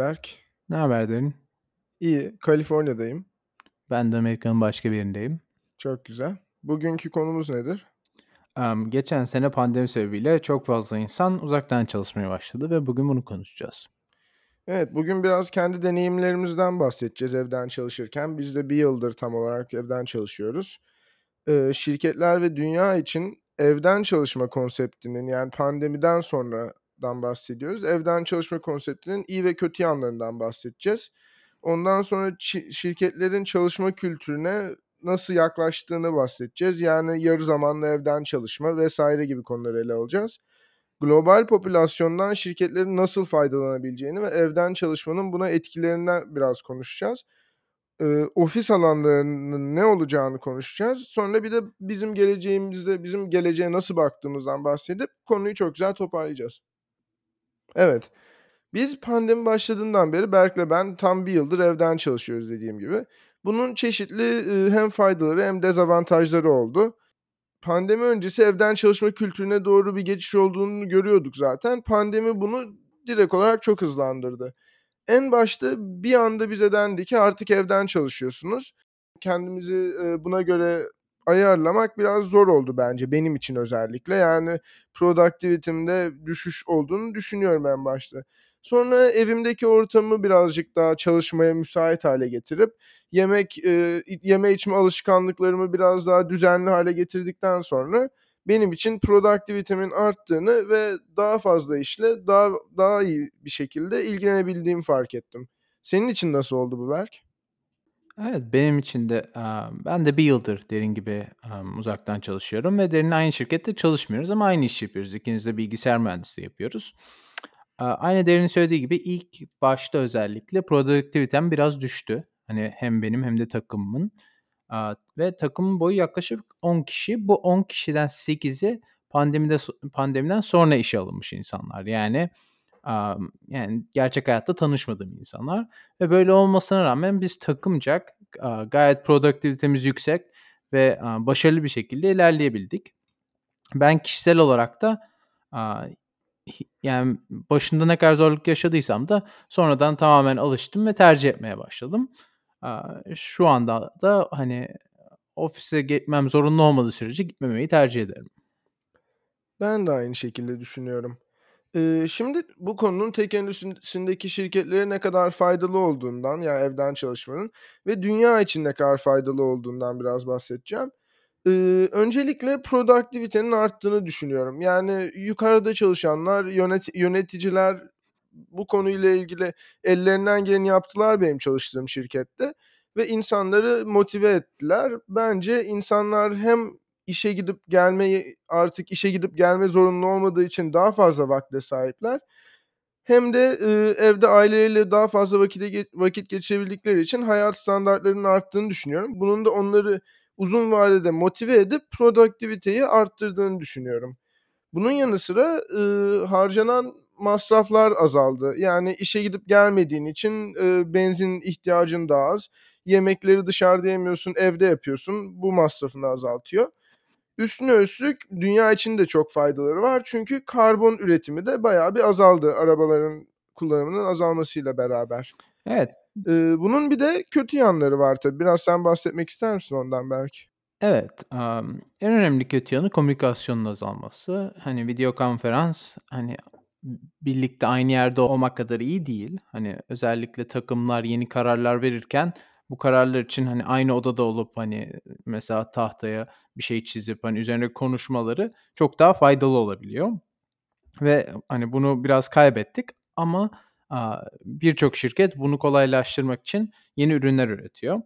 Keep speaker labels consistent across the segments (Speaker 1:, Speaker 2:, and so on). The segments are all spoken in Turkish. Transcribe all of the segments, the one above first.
Speaker 1: Berk.
Speaker 2: Ne haber derin?
Speaker 1: İyi, Kaliforniya'dayım.
Speaker 2: Ben de Amerika'nın başka bir yerindeyim.
Speaker 1: Çok güzel. Bugünkü konumuz nedir?
Speaker 2: Em, geçen sene pandemi sebebiyle çok fazla insan uzaktan çalışmaya başladı ve bugün bunu konuşacağız.
Speaker 1: Evet, bugün biraz kendi deneyimlerimizden bahsedeceğiz evden çalışırken. Biz de bir yıldır tam olarak evden çalışıyoruz. Ee, şirketler ve dünya için evden çalışma konseptinin yani pandemiden sonradan bahsediyoruz. Evden çalışma konseptinin iyi ve kötü yanlarından bahsedeceğiz. Ondan sonra şirketlerin çalışma kültürüne nasıl yaklaştığını bahsedeceğiz. Yani yarı zamanlı evden çalışma vesaire gibi konuları ele alacağız. Global popülasyondan şirketlerin nasıl faydalanabileceğini ve evden çalışmanın buna etkilerinden biraz konuşacağız. Ee, ofis alanlarının ne olacağını konuşacağız. Sonra bir de bizim geleceğimizde, bizim geleceğe nasıl baktığımızdan bahsedip konuyu çok güzel toparlayacağız. Evet. Biz pandemi başladığından beri Berk'le ben tam bir yıldır evden çalışıyoruz dediğim gibi. Bunun çeşitli e, hem faydaları hem dezavantajları oldu. Pandemi öncesi evden çalışma kültürüne doğru bir geçiş olduğunu görüyorduk zaten. Pandemi bunu direkt olarak çok hızlandırdı. En başta bir anda bize dendi ki artık evden çalışıyorsunuz. Kendimizi e, buna göre ayarlamak biraz zor oldu bence benim için özellikle. Yani productivity'mde düşüş olduğunu düşünüyorum en başta. Sonra evimdeki ortamı birazcık daha çalışmaya müsait hale getirip yemek e, yeme içme alışkanlıklarımı biraz daha düzenli hale getirdikten sonra benim için productivity'min arttığını ve daha fazla işle daha daha iyi bir şekilde ilgilenebildiğimi fark ettim. Senin için nasıl oldu bu Berk?
Speaker 2: Evet benim için de ben de bir yıldır derin gibi uzaktan çalışıyorum ve derin aynı şirkette çalışmıyoruz ama aynı iş yapıyoruz. İkimiz de bilgisayar mühendisliği yapıyoruz. Aynı derinin söylediği gibi ilk başta özellikle produktivitem biraz düştü. Hani hem benim hem de takımımın. Ve takımın boyu yaklaşık 10 kişi. Bu 10 kişiden 8'i pandemide pandemiden sonra işe alınmış insanlar. Yani yani gerçek hayatta tanışmadığım insanlar ve böyle olmasına rağmen biz takımcak gayet produktivitemiz yüksek ve başarılı bir şekilde ilerleyebildik. Ben kişisel olarak da yani başında ne kadar zorluk yaşadıysam da sonradan tamamen alıştım ve tercih etmeye başladım. Şu anda da hani ofise gitmem zorunlu olmadığı sürece gitmemeyi tercih ederim.
Speaker 1: Ben de aynı şekilde düşünüyorum. Ee, şimdi bu konunun tek endüstrisindeki şirketlere ne kadar faydalı olduğundan yani evden çalışmanın ve dünya için ne kadar faydalı olduğundan biraz bahsedeceğim. Ee, öncelikle productivity'nin arttığını düşünüyorum. Yani yukarıda çalışanlar, yönet yöneticiler bu konuyla ilgili ellerinden geleni yaptılar benim çalıştığım şirkette ve insanları motive ettiler. Bence insanlar hem işe gidip gelmeyi artık işe gidip gelme zorunlu olmadığı için daha fazla vakte sahipler. Hem de e, evde aileleriyle daha fazla vakit, vakit geçirebildikleri için hayat standartlarının arttığını düşünüyorum. Bunun da onları uzun vadede motive edip produktiviteyi arttırdığını düşünüyorum. Bunun yanı sıra e, harcanan masraflar azaldı. Yani işe gidip gelmediğin için e, benzin ihtiyacın daha az. Yemekleri dışarıda yemiyorsun, evde yapıyorsun. Bu masrafını azaltıyor. Üstüne üstlük dünya için de çok faydaları var. Çünkü karbon üretimi de bayağı bir azaldı arabaların kullanımının azalmasıyla beraber.
Speaker 2: Evet,
Speaker 1: Ee, bunun bir de kötü yanları var tabii. Biraz sen bahsetmek ister misin ondan belki?
Speaker 2: evet. am, en önemli kötü yanı komünikasyonun azalması. Hani video konferans hani birlikte aynı yerde olmak kadar iyi değil. Hani özellikle takımlar yeni kararlar verirken bu kararlar için hani aynı odada olup hani mesela tahtaya bir şey çizip hani üzerine konuşmaları çok daha faydalı olabiliyor. Ve hani bunu biraz kaybettik ama birçok şirket bunu kolaylaştırmak için yeni ürünler üretiyor.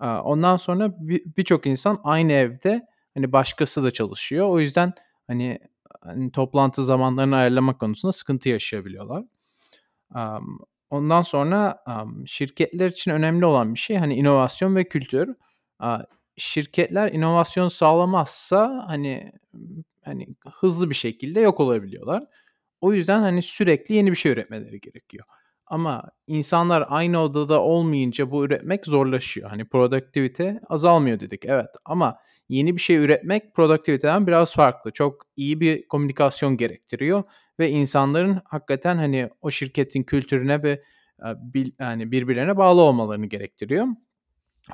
Speaker 2: Ondan sonra bir- birçok insan aynı evde hani başkası da çalışıyor. O yüzden hani, hani toplantı zamanlarını ayarlamak konusunda sıkıntı yaşayabiliyorlar. Ondan sonra şirketler için önemli olan bir şey hani inovasyon ve kültür. Şirketler inovasyon sağlamazsa hani hani hızlı bir şekilde yok olabiliyorlar. O yüzden hani sürekli yeni bir şey üretmeleri gerekiyor. Ama insanlar aynı odada olmayınca bu üretmek zorlaşıyor. Hani productivity azalmıyor dedik evet ama yeni bir şey üretmek productivity'den biraz farklı. Çok iyi bir komünikasyon gerektiriyor ve insanların hakikaten hani o şirketin kültürüne ve bil yani, birbirlerine bağlı olmalarını gerektiriyor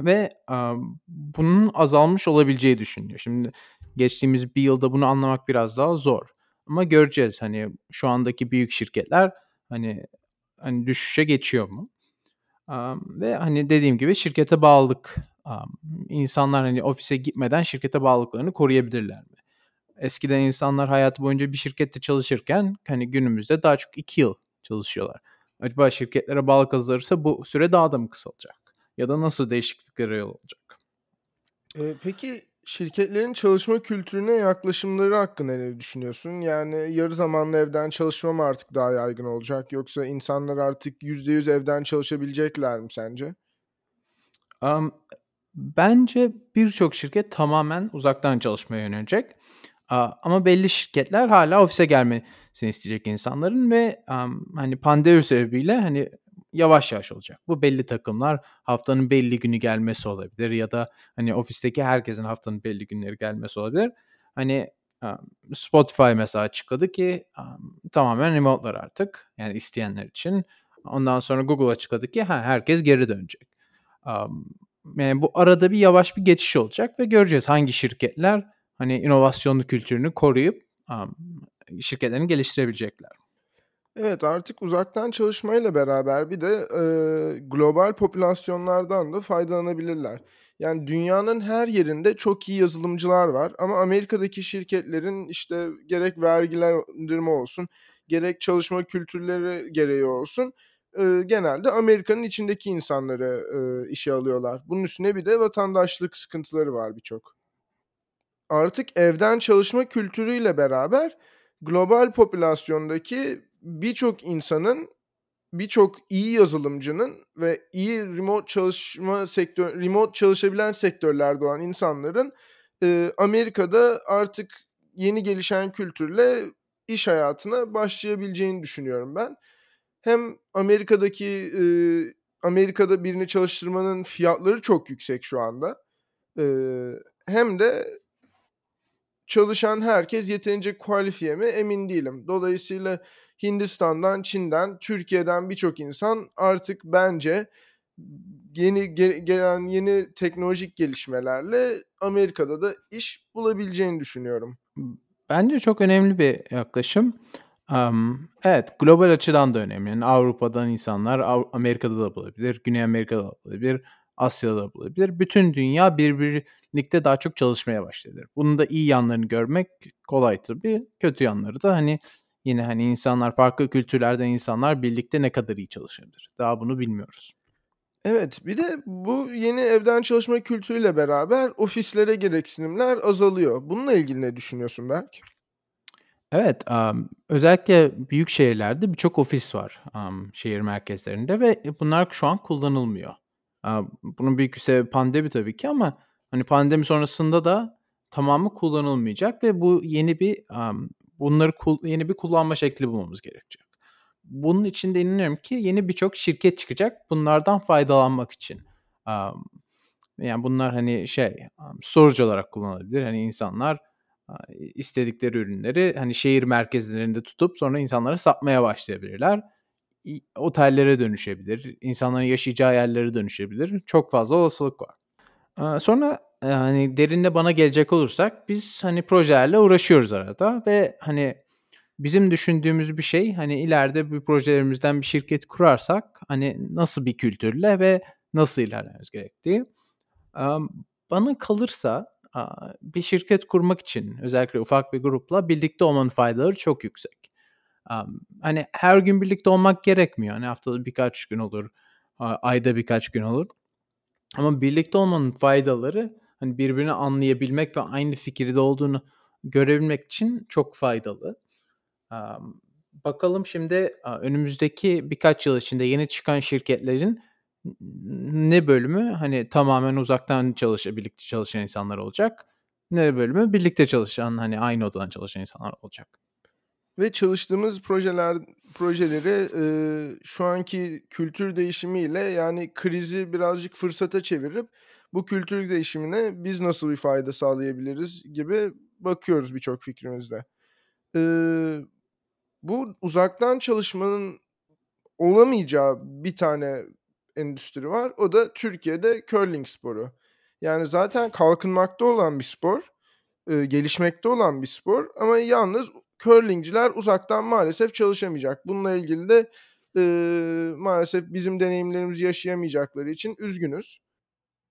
Speaker 2: ve, amm, bunun azalmış olabileceği düşünülüyor. Şimdi geçtiğimiz 1 yılda bunu anlamak biraz daha zor ama göreceğiz. Hani, şu andaki büyük şirketler, hani hani, düşüşe geçiyor mu? Ve, hani, dediğim gibi şirkete bağlılık, amm, insanlar, hani, ofise gitmeden şirkete bağlılıklarını koruyabilirler mi? Eskiden insanlar hayatı boyunca bir şirkette çalışırken, hani, günümüzde daha çok 2 yıl çalışıyorlar. Acaba şirketlere bağlı kalırsa bu süre daha da mı kısalacak ya da nasıl değişikliklere yol olacak?
Speaker 1: Eee, peki şirketlerin çalışma kültürüne yaklaşımları hakkında ne düşünüyorsun? Yani yarı zamanlı evden çalışma mı artık daha yaygın olacak yoksa insanlar artık %100 evden çalışabilecekler mi sence?
Speaker 2: Amm, bence birçok şirket tamamen uzaktan çalışmaya yönelecek. Ama belli şirketler hâlâ ofise gelmesini isteyecek insanların ve, hani, pandemi sebebiyle, hani, yavaş yavaş olacak. Bu belli takımlar haftanın belli günü gelmesi olabilir ya da, hani, ofisteki herkesin haftanın belli günleri gelmesi olabilir. Hani, Spotify mesela açıkladı ki, tamamen remote'lar artık, yani isteyenler için. Ondan sonra Google açıkladı ki, ha, herkes geri dönecek. Bu arada bir yavaş bir geçiş olacak ve göreceğiz hangi şirketler, hani, inovasyonlu kültürünü koruyup, şirketlerini geliştirebilecekler.
Speaker 1: Evet, artık uzaktan çalışmayla beraber bir de, eee, global popülasyonlardan da faydalanabilirler. Yani dünyanın her yerinde çok iyi yazılımcılar var ama Amerika'daki şirketlerin, işte, gerek vergilendirme olsun, gerek çalışma kültürleri gereği olsun, ııı, genelde Amerika'nın içindeki insanları, ııı, işe alıyorlar. Bunun üstüne bir de vatandaşlık sıkıntıları var birçok. Artık evden çalışma kültürüyle beraber global popülasyondaki birçok insanın, birçok iyi yazılımcının ve iyi remote çalışma sektör remote çalışabilen sektörlerde olan insanların, ııı, Amerika'da artık yeni gelişen kültürle iş hayatına başlayabileceğini düşünüyorum ben. Hem Amerika'daki, ııı, Amerika'da birini çalıştırmanın fiyatları çok yüksek şu anda. Iıı, hem de çalışan herkes yeterince kualifiye mi emin değilim. Dolayısıyla Hindistan'dan, Çin'den, Türkiye'den birçok insan artık bence yeni ge gelen yeni teknolojik gelişmelerle Amerika'da da iş bulabileceğini düşünüyorum.
Speaker 2: Bence çok önemli bir yaklaşım. Emm, evet, global açıdan da önemli. Yani Avrupa'dan insanlar Amerika'da da bulabilir, Güney Amerika'da da bulabilir, Asya'da da bulabilir. Bütün dünya bir birlikte daha çok çalışmaya başlayabilir. Bunun da iyi yanlarını görmek kolay tabii. Kötü yanları da, hani, yine, hani, insanlar farklı kültürlerden insanlar birlikte ne kadar iyi çalışabilir? Daha bunu bilmiyoruz.
Speaker 1: Evet, bir de bu yeni evden çalışma kültürüyle beraber ofislere gereksinimler azalıyor. Bununla ilgili ne düşünüyorsun Berk?
Speaker 2: Evet, emm, özellikle büyük şehirlerde birçok ofis var, emm, şehir merkezlerinde ve bunlar şu an kullanılmıyor. Aaa, bunun büyük bir sebebi pandemi tabii ki ama, hani, pandemi sonrasında da tamamı kullanılmayacak ve bu yeni bir, emm, bunları kul yeni bir kullanma şekli bulmamız gerekecek. Bunun için de inanıyorum ki yeni birçok şirket çıkacak bunlardan faydalanmak için. Emm, yani, bunlar, hani, şey, emm, storage olarak kullanılabilir. Hani, insanlar, istedikleri ürünleri, hani, şehir merkezlerinde tutup sonra insanlara satmaya başlayabilirler. Otellere dönüşebilir, insanların yaşayacağı yerlere dönüşebilir. Çok fazla olasılık var. Sonra, eee, hani, derinine bana gelecek olursak biz, hani, projelerle uğraşıyoruz arada ve, hani, bizim düşündüğümüz bir şey, hani, ileride bu projelerimizden bir şirket kurarsak, hani, nasıl bir kültürle ve nasıl ilerlememiz gerektiği. Bana kalırsa, bir şirket kurmak için özellikle ufak bir grupla birlikte olmanın faydaları çok yüksek. Hani, her gün birlikte olmak gerekmiyor. Hani, haftada birkaç gün olur, ayda birkaç gün olur ama birlikte olmanın faydaları, hani, birbirini anlayabilmek ve aynı fikirde olduğunu görebilmek için çok faydalı. Bakalım şimdi, önümüzdeki birkaç yıl içinde yeni çıkan şirketlerin ne bölümü, hani, tamamen uzaktan çalışa birlikte çalışan insanlar olacak, ne bölümü birlikte çalışan, hani, aynı odadan çalışan insanlar olacak.
Speaker 1: Ve çalıştığımız projeler projeleri, ııı, şu anki kültür değişimiyle, yani, krizi birazcık fırsata çevirip bu kültür değişimine biz nasıl bir fayda sağlayabiliriz gibi bakıyoruz birçok fikrimizde. Iıı, bu uzaktan çalışmanın olamayacağı bir tane endüstri var. O da Türkiye'de curling sporu. Yani zaten kalkınmakta olan bir spor, eee, gelişmekte olan bir spor ama yalnız curling'ciler uzaktan maalesef çalışamayacak. Bununla ilgili de, eee, maalesef bizim deneyimlerimizi yaşayamayacakları için üzgünüz.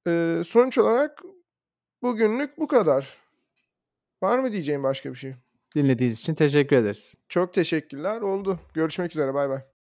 Speaker 1: Eee, sonuç olarak bugünlük bu kadar. Var mı diyeceğin başka bir şey?
Speaker 2: Dinlediğiniz için teşekkür ederiz.
Speaker 1: Çok teşekkürler, oldu. Görüşmek üzere, baybay.